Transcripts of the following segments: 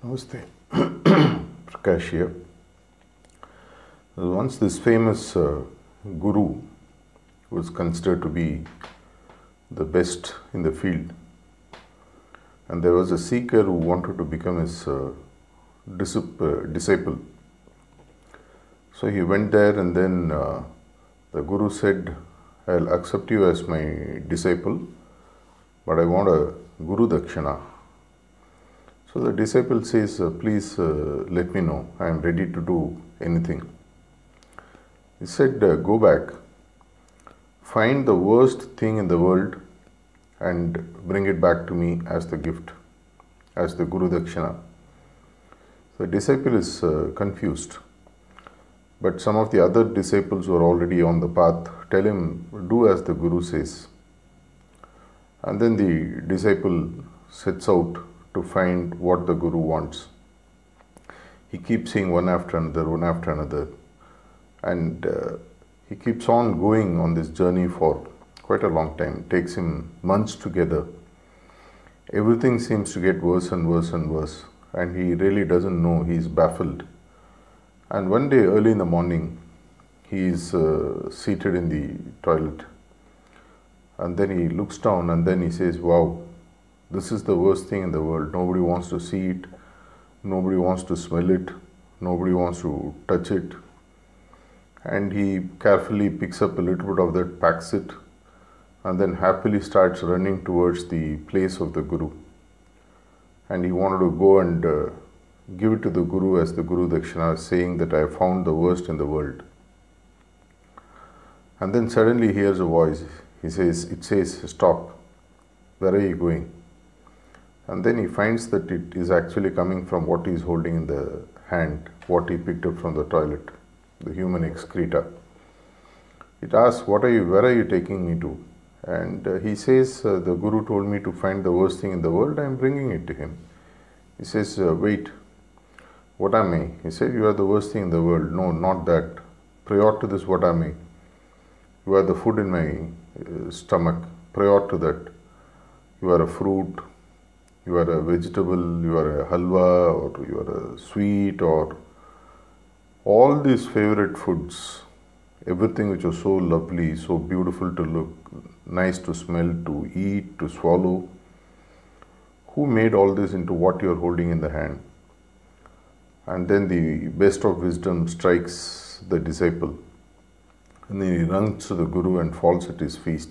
Namaste. Prakash here. Once this famous uh, guru was considered to be the best in the field, and there was a seeker who wanted to become his uh, uh, disciple. So he went there, and then uh, the guru said, I'll accept you as my disciple, but I want a guru dakshina. So the disciple says, uh, Please uh, let me know, I am ready to do anything. He said, uh, Go back, find the worst thing in the world, and bring it back to me as the gift, as the Guru Dakshina. The disciple is uh, confused, but some of the other disciples who are already on the path tell him, Do as the Guru says. And then the disciple sets out to find what the Guru wants. He keeps seeing one after another, one after another, and uh, he keeps on going on this journey for quite a long time. It takes him months together. Everything seems to get worse and worse and worse, and he really doesn't know. He's baffled. And one day, early in the morning, he is uh, seated in the toilet, and then he looks down, and then he says, "Wow, this is the worst thing in the world. Nobody wants to see it. Nobody wants to smell it. Nobody wants to touch it." And he carefully picks up a little bit of that, packs it, and then happily starts running towards the place of the Guru. And he wanted to go and uh, give it to the Guru as the Guru Dakshina, saying that I found the worst in the world. And then suddenly he hears a voice. He says, It says, Stop. Where are you going? And then he finds that it is actually coming from what he is holding in the hand, what he picked up from the toilet, the human excreta. It asks, What are you, where are you taking me to? And uh, he says, uh, The Guru told me to find the worst thing in the world, I am bringing it to him. He says, uh, Wait, what am I? He said, You are the worst thing in the world. No, not that. Prior to this, what am I? You are the food in my uh, stomach. Prior to that, you are a fruit, you are a vegetable, you are a halwa, or you are a sweet, or all these favorite foods, everything which is so lovely, so beautiful to look, nice to smell, to eat, to swallow. Who made all this into what you are holding in the hand? And then the best of wisdom strikes the disciple. And then he runs to the Guru and falls at his feet.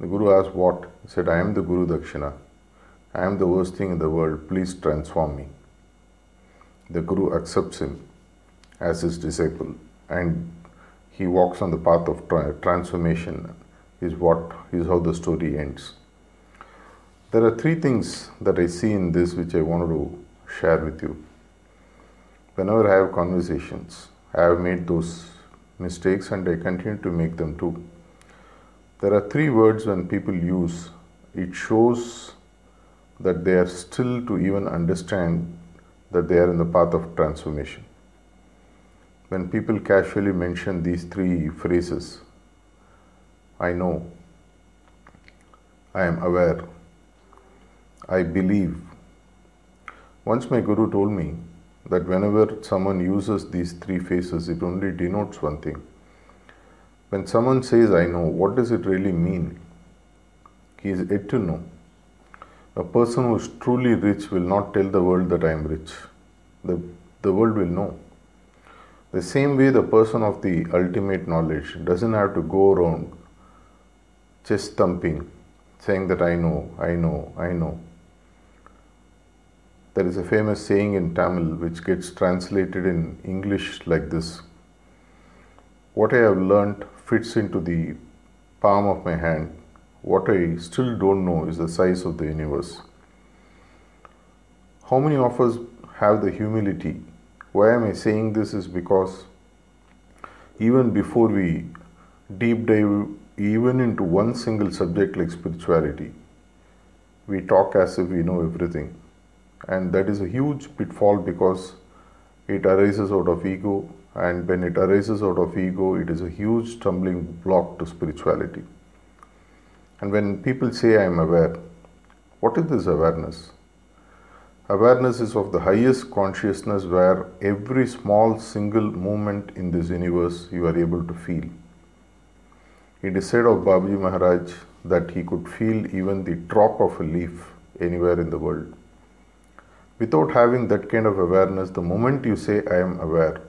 The Guru asks, What? He said, I am the Guru Dakshina. I am the worst thing in the world. Please transform me. The Guru accepts him as his disciple and he walks on the path of tra- transformation, is what is how the story ends. There are three things that I see in this which I wanted to share with you. Whenever I have conversations, I have made those mistakes and I continue to make them too. There are three words when people use, it shows that they are still to even understand that they are in the path of transformation. When people casually mention these three phrases, I know, I am aware, I believe. Once my guru told me that whenever someone uses these three phrases, it only denotes one thing. When someone says, I know, what does it really mean? He is yet to know. A person who is truly rich will not tell the world that I am rich. The, the world will know. The same way, the person of the ultimate knowledge doesn't have to go around chest thumping, saying that I know, I know, I know. There is a famous saying in Tamil which gets translated in English like this What I have learnt fits into the palm of my hand. What I still don't know is the size of the universe. How many of us have the humility? Why am I saying this? Is because even before we deep dive even into one single subject like spirituality, we talk as if we know everything. And that is a huge pitfall because it arises out of ego, and when it arises out of ego, it is a huge stumbling block to spirituality. And when people say I am aware, what is this awareness? Awareness is of the highest consciousness where every small single movement in this universe you are able to feel. It is said of Babaji Maharaj that he could feel even the drop of a leaf anywhere in the world. Without having that kind of awareness, the moment you say, I am aware,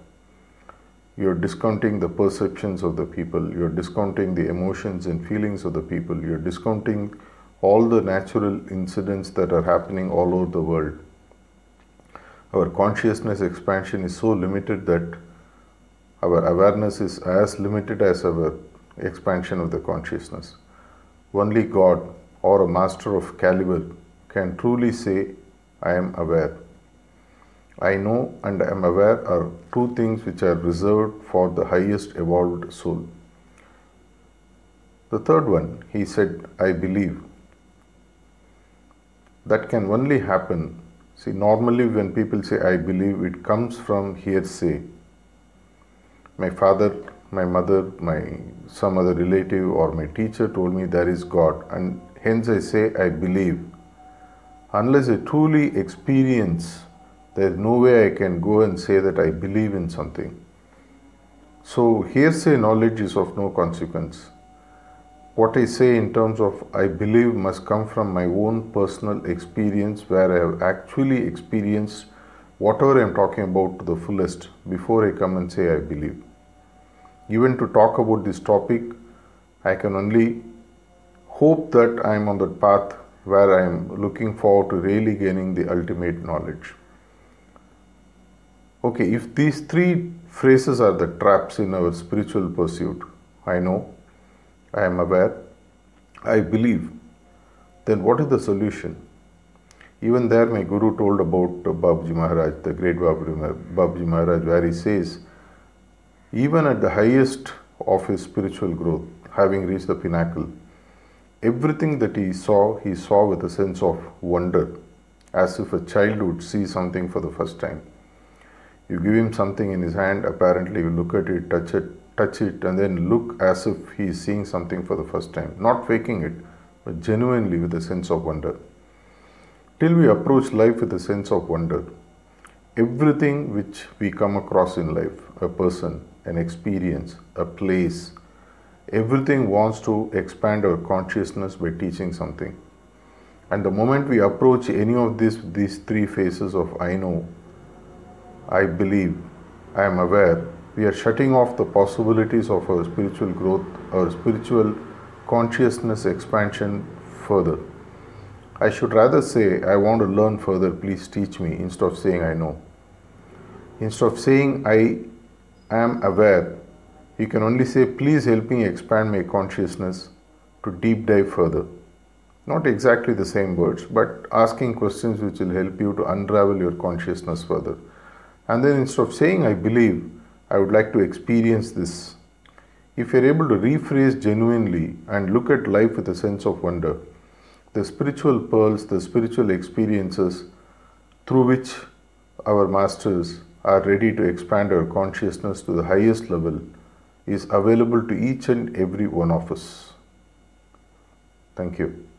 you're discounting the perceptions of the people, you're discounting the emotions and feelings of the people, you're discounting all the natural incidents that are happening all over the world. Our consciousness expansion is so limited that our awareness is as limited as our expansion of the consciousness. Only God or a master of caliber can truly say, I am aware. I know and am aware are two things which are reserved for the highest evolved soul. The third one, he said, I believe. That can only happen. See, normally when people say, I believe, it comes from hearsay. My father, my mother, my some other relative, or my teacher told me there is God, and hence I say, I believe. Unless I truly experience there is no way I can go and say that I believe in something. So, hearsay knowledge is of no consequence. What I say in terms of I believe must come from my own personal experience where I have actually experienced whatever I am talking about to the fullest before I come and say I believe. Even to talk about this topic, I can only hope that I am on the path where I am looking forward to really gaining the ultimate knowledge. Okay, if these three phrases are the traps in our spiritual pursuit, I know, I am aware, I believe, then what is the solution? Even there, my Guru told about Babaji Maharaj, the great Babaji Maharaj, where he says, even at the highest of his spiritual growth, having reached the pinnacle, everything that he saw, he saw with a sense of wonder, as if a child would see something for the first time. You give him something in his hand, apparently you look at it, touch it, touch it, and then look as if he is seeing something for the first time. Not faking it, but genuinely with a sense of wonder. Till we approach life with a sense of wonder, everything which we come across in life, a person, an experience, a place, everything wants to expand our consciousness by teaching something. And the moment we approach any of these, these three phases of I know, I believe, I am aware, we are shutting off the possibilities of our spiritual growth, our spiritual consciousness expansion further. I should rather say, I want to learn further, please teach me, instead of saying I know. Instead of saying I am aware, you can only say, please help me expand my consciousness to deep dive further. Not exactly the same words, but asking questions which will help you to unravel your consciousness further. And then instead of saying, I believe, I would like to experience this. If you're able to rephrase genuinely and look at life with a sense of wonder, the spiritual pearls, the spiritual experiences through which our masters are ready to expand our consciousness to the highest level is available to each and every one of us. Thank you.